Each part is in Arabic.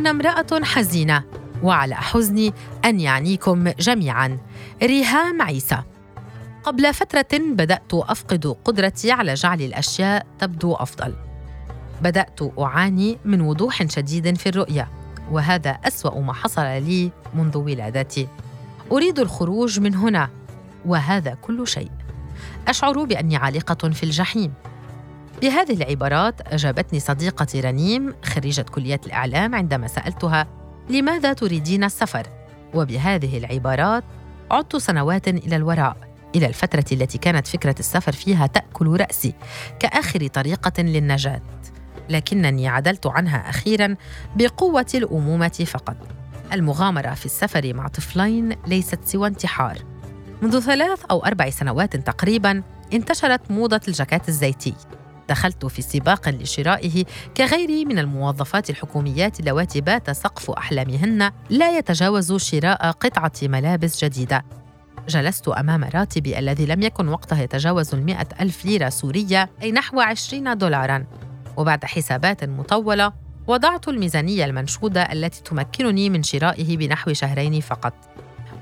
أنا امرأة حزينة وعلى حزني أن يعنيكم جميعا. ريهام عيسى قبل فترة بدأت أفقد قدرتي على جعل الأشياء تبدو أفضل. بدأت أعاني من وضوح شديد في الرؤية وهذا أسوأ ما حصل لي منذ ولادتي. أريد الخروج من هنا وهذا كل شيء. أشعر بأني عالقة في الجحيم. بهذه العبارات أجابتني صديقتي رنيم خريجة كلية الإعلام عندما سألتها لماذا تريدين السفر؟ وبهذه العبارات عدت سنوات إلى الوراء إلى الفترة التي كانت فكرة السفر فيها تأكل رأسي كآخر طريقة للنجاة لكنني عدلت عنها أخيرا بقوة الأمومة فقط. المغامرة في السفر مع طفلين ليست سوى انتحار. منذ ثلاث أو أربع سنوات تقريبا انتشرت موضة الجاكيت الزيتي. دخلت في سباق لشرائه كغيري من الموظفات الحكوميات اللواتي بات سقف أحلامهن لا يتجاوز شراء قطعة ملابس جديدة. جلست أمام راتبي الذي لم يكن وقتها يتجاوز المئة ألف ليرة سورية أي نحو عشرين دولارا. وبعد حسابات مطولة وضعت الميزانية المنشودة التي تمكنني من شرائه بنحو شهرين فقط.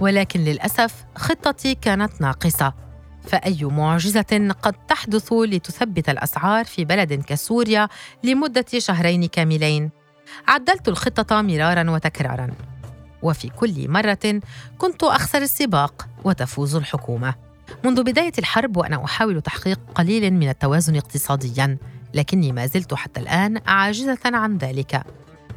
ولكن للأسف خطتي كانت ناقصة. فأي معجزة قد تحدث لتثبت الأسعار في بلد كسوريا لمدة شهرين كاملين. عدلت الخطة مرارا وتكرارا. وفي كل مرة كنت أخسر السباق وتفوز الحكومة. منذ بداية الحرب وأنا أحاول تحقيق قليل من التوازن اقتصاديا لكني ما زلت حتى الآن عاجزة عن ذلك.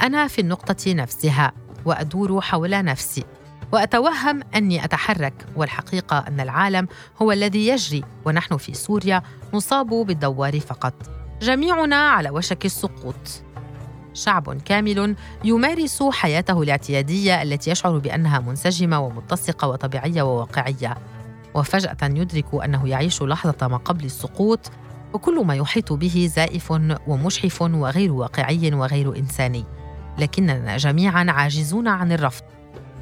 أنا في النقطة نفسها وأدور حول نفسي. وأتوهم أني أتحرك والحقيقة أن العالم هو الذي يجري ونحن في سوريا نصاب بالدوار فقط. جميعنا على وشك السقوط. شعب كامل يمارس حياته الاعتيادية التي يشعر بأنها منسجمة ومتسقة وطبيعية وواقعية. وفجأة يدرك أنه يعيش لحظة ما قبل السقوط وكل ما يحيط به زائف ومشحف وغير واقعي وغير إنساني. لكننا جميعا عاجزون عن الرفض.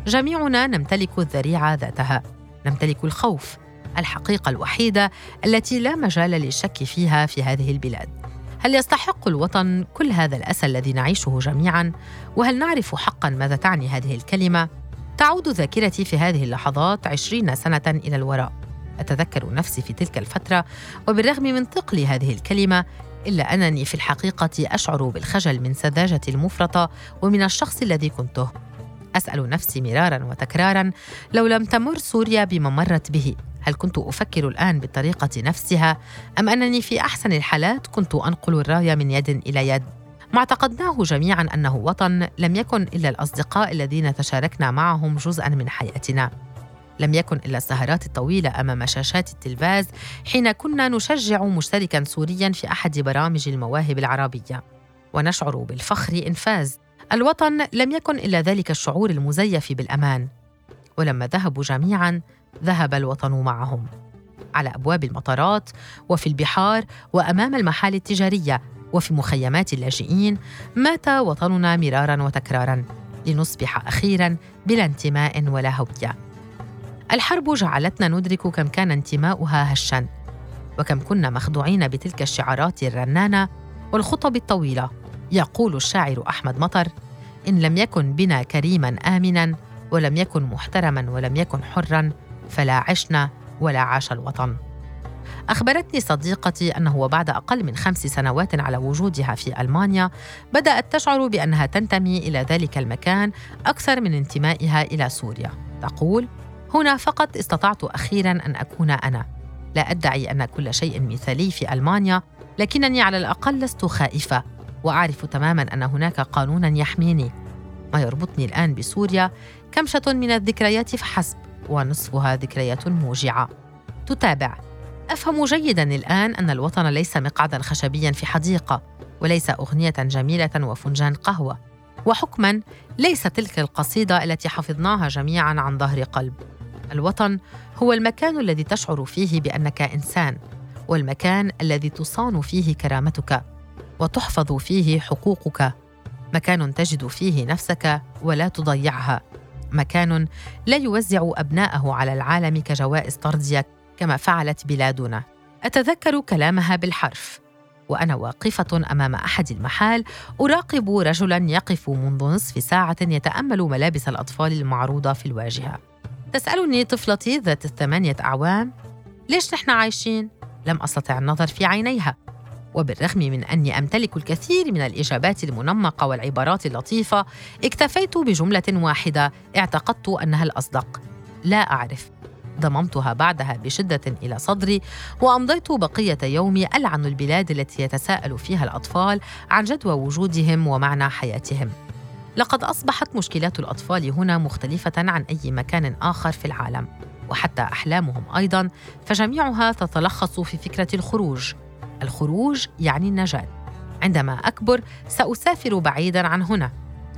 جميعنا نمتلك الذريعة ذاتها نمتلك الخوف الحقيقة الوحيدة التي لا مجال للشك فيها في هذه البلاد. هل يستحق الوطن كل هذا الأسى الذي نعيشه جميعا؟ وهل نعرف حقا ماذا تعني هذه الكلمة؟ تعود ذاكرتي في هذه اللحظات عشرين سنة إلى الوراء. أتذكر نفسي في تلك الفترة وبالرغم من ثقل هذه الكلمة إلا أنني في الحقيقة أشعر بالخجل من سذاجتي المفرطة ومن الشخص الذي كنته. أسأل نفسي مرارا وتكرارا لو لم تمر سوريا بما مرت به هل كنت أفكر الآن بالطريقة نفسها أم أنني في أحسن الحالات كنت أنقل الراية من يد إلى يد؟ ما اعتقدناه جميعا انه وطن لم يكن إلا الأصدقاء الذين تشاركنا معهم جزءا من حياتنا. لم يكن إلا السهرات الطويلة أمام شاشات التلفاز حين كنا نشجع مشتركا سوريا في أحد برامج المواهب العربية. ونشعر بالفخر إن فاز. الوطن لم يكن إلا ذلك الشعور المزيف بالأمان ولما ذهبوا جميعا ذهب الوطن معهم. على أبواب المطارات وفي البحار وأمام المحال التجارية وفي مخيمات اللاجئين مات وطننا مرارا وتكرارا لنصبح أخيرا بلا انتماء ولا هوية. الحرب جعلتنا ندرك كم كان انتماؤها هشا وكم كنا مخدوعين بتلك الشعارات الرنانة والخطب الطويلة. يقول الشاعر أحمد مطر إن لم يكن بنا كريما آمنا ولم يكن محترما ولم يكن حرا فلا عشنا ولا عاش الوطن. أخبرتني صديقتي أنه وبعد أقل من خمس سنوات على وجودها في ألمانيا بدأت تشعر بأنها تنتمي إلى ذلك المكان أكثر من انتمائها إلى سوريا. تقول هنا فقط استطعت أخيرا أن أكون أنا. لا أدعي أن كل شيء مثالي في ألمانيا لكنني على الأقل لست خائفة. وأعرف تماما أن هناك قانونا يحميني. ما يربطني الآن بسوريا كمشة من الذكريات فحسب ونصفها ذكريات موجعة. تتابع. أفهم جيدا الآن أن الوطن ليس مقعدا خشبيا في حديقة وليس أغنية جميلة وفنجان قهوة. وحكما ليس تلك القصيدة التي حفظناها جميعا عن ظهر قلب. الوطن هو المكان الذي تشعر فيه بأنك إنسان والمكان الذي تصان فيه كرامتك. وتحفظ فيه حقوقك. مكان تجد فيه نفسك ولا تضيعها. مكان لا يوزع أبناءه على العالم كجوائز ترضيه كما فعلت بلادنا. أتذكر كلامها بالحرف. وأنا واقفة أمام أحد المحال أراقب رجلا يقف منذ نصف ساعة يتأمل ملابس الأطفال المعروضة في الواجهة. تسألني طفلتي ذات الثمانية أعوام ليش نحن عايشين؟ لم أستطع النظر في عينيها. وبالرغم من أني أمتلك الكثير من الإجابات المنمقة والعبارات اللطيفة اكتفيت بجملة واحدة اعتقدت أنها الأصدق. لا أعرف. ضممتها بعدها بشدة إلى صدري وأمضيت بقية يومي ألعن البلاد التي يتساءل فيها الأطفال عن جدوى وجودهم ومعنى حياتهم. لقد أصبحت مشكلات الأطفال هنا مختلفة عن أي مكان آخر في العالم وحتى أحلامهم أيضا فجميعها تتلخص في فكرة الخروج. الخروج يعني النجاة. عندما أكبر سأسافر بعيدا عن هنا.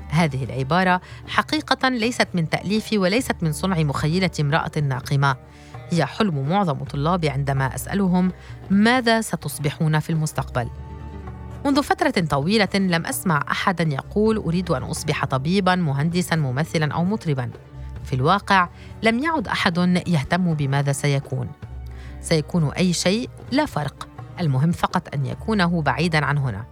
هذه العبارة حقيقة ليست من تأليفي وليست من صنع مخيلة امرأة ناقمة. هي حلم معظم طلابي عندما أسألهم ماذا ستصبحون في المستقبل. منذ فترة طويلة لم أسمع أحدا يقول أريد أن أصبح طبيبا مهندسا ممثلا أو مطربا. في الواقع لم يعد أحد يهتم بماذا سيكون. سيكون أي شيء لا فرق. المهم فقط أن يكونه بعيدا عن هنا.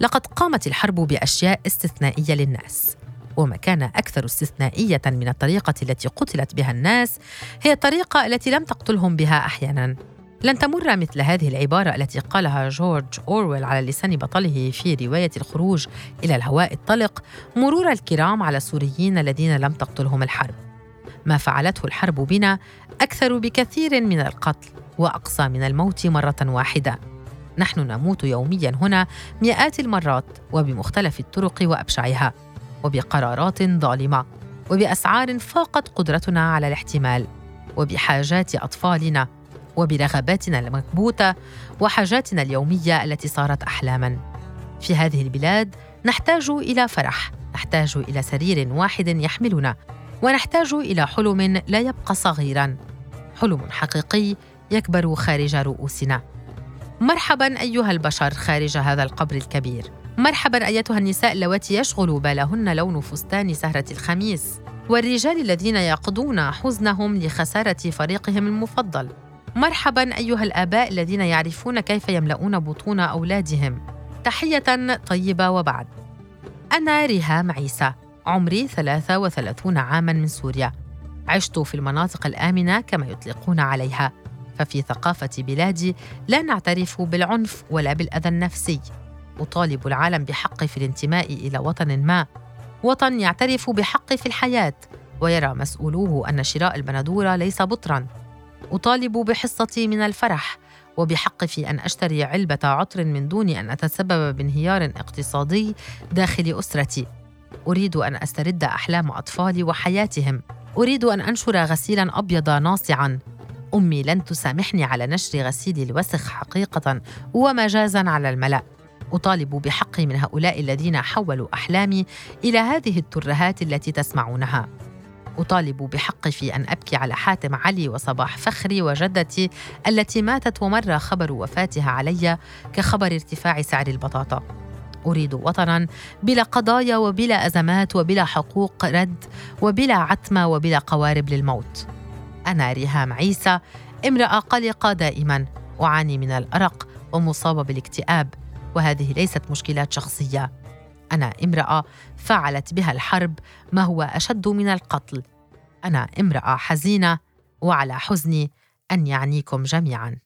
لقد قامت الحرب بأشياء استثنائية للناس وما كان أكثر استثنائية من الطريقة التي قتلت بها الناس هي الطريقة التي لم تقتلهم بها أحيانا. لن تمر مثل هذه العبارة التي قالها جورج أورويل على لسان بطله في رواية الخروج إلى الهواء الطلق مرور الكرام على السوريين الذين لم تقتلهم الحرب. ما فعلته الحرب بنا أكثر بكثير من القتل وأقصى من الموت مرة واحدة. نحن نموت يوميا هنا مئات المرات وبمختلف الطرق وأبشعها وبقرارات ظالمة وبأسعار فاقت قدرتنا على الاحتمال وبحاجات أطفالنا وبرغباتنا المكبوتة وحاجاتنا اليومية التي صارت احلاما. في هذه البلاد نحتاج إلى فرح نحتاج إلى سرير واحد يحملنا ونحتاج إلى حلم لا يبقى صغيرا. حلم حقيقي يكبر خارج رؤوسنا. مرحبا أيها البشر خارج هذا القبر الكبير. مرحبا أيتها النساء اللواتي يشغل بالهن لون فستان سهرة الخميس. والرجال الذين يقضون حزنهم لخسارة فريقهم المفضل. مرحبا أيها الآباء الذين يعرفون كيف يملؤون بطون أولادهم. تحية طيبة وبعد. أنا ريهام عيسى. عمري 33 عاما من سوريا. عشت في المناطق الآمنة كما يطلقون عليها. ففي ثقافة بلادي لا نعترف بالعنف ولا بالأذى النفسي. أطالب العالم بحقي في الانتماء إلى وطن ما. وطن يعترف بحقي في الحياة ويرى مسؤولوه أن شراء البندورة ليس بطرا. أطالب بحصتي من الفرح وبحقي في أن أشتري علبة عطر من دون أن أتسبب بانهيار اقتصادي داخل أسرتي. أريد أن أسترد أحلام أطفالي وحياتهم. أريد أن أنشر غسيلا أبيض ناصعا. أمي لن تسامحني على نشر غسيل الوسخ حقيقة ومجازا على الملأ. أطالب بحقي من هؤلاء الذين حولوا أحلامي إلى هذه الترهات التي تسمعونها. أطالب بحقي في أن أبكي على حاتم علي وصباح فخري وجدتي التي ماتت ومر خبر وفاتها علي كخبر ارتفاع سعر البطاطا. أريد وطنا بلا قضايا وبلا أزمات وبلا حقوق رد وبلا عتمة وبلا قوارب للموت. أنا ريهام عيسى امرأة قلقة دائما أعاني من الأرق ومصابة بالاكتئاب وهذه ليست مشكلات شخصية. أنا امرأة فعلت بها الحرب ما هو أشد من القتل؟ أنا امرأة حزينة وعلى حزني أن يعنيكم جميعاً.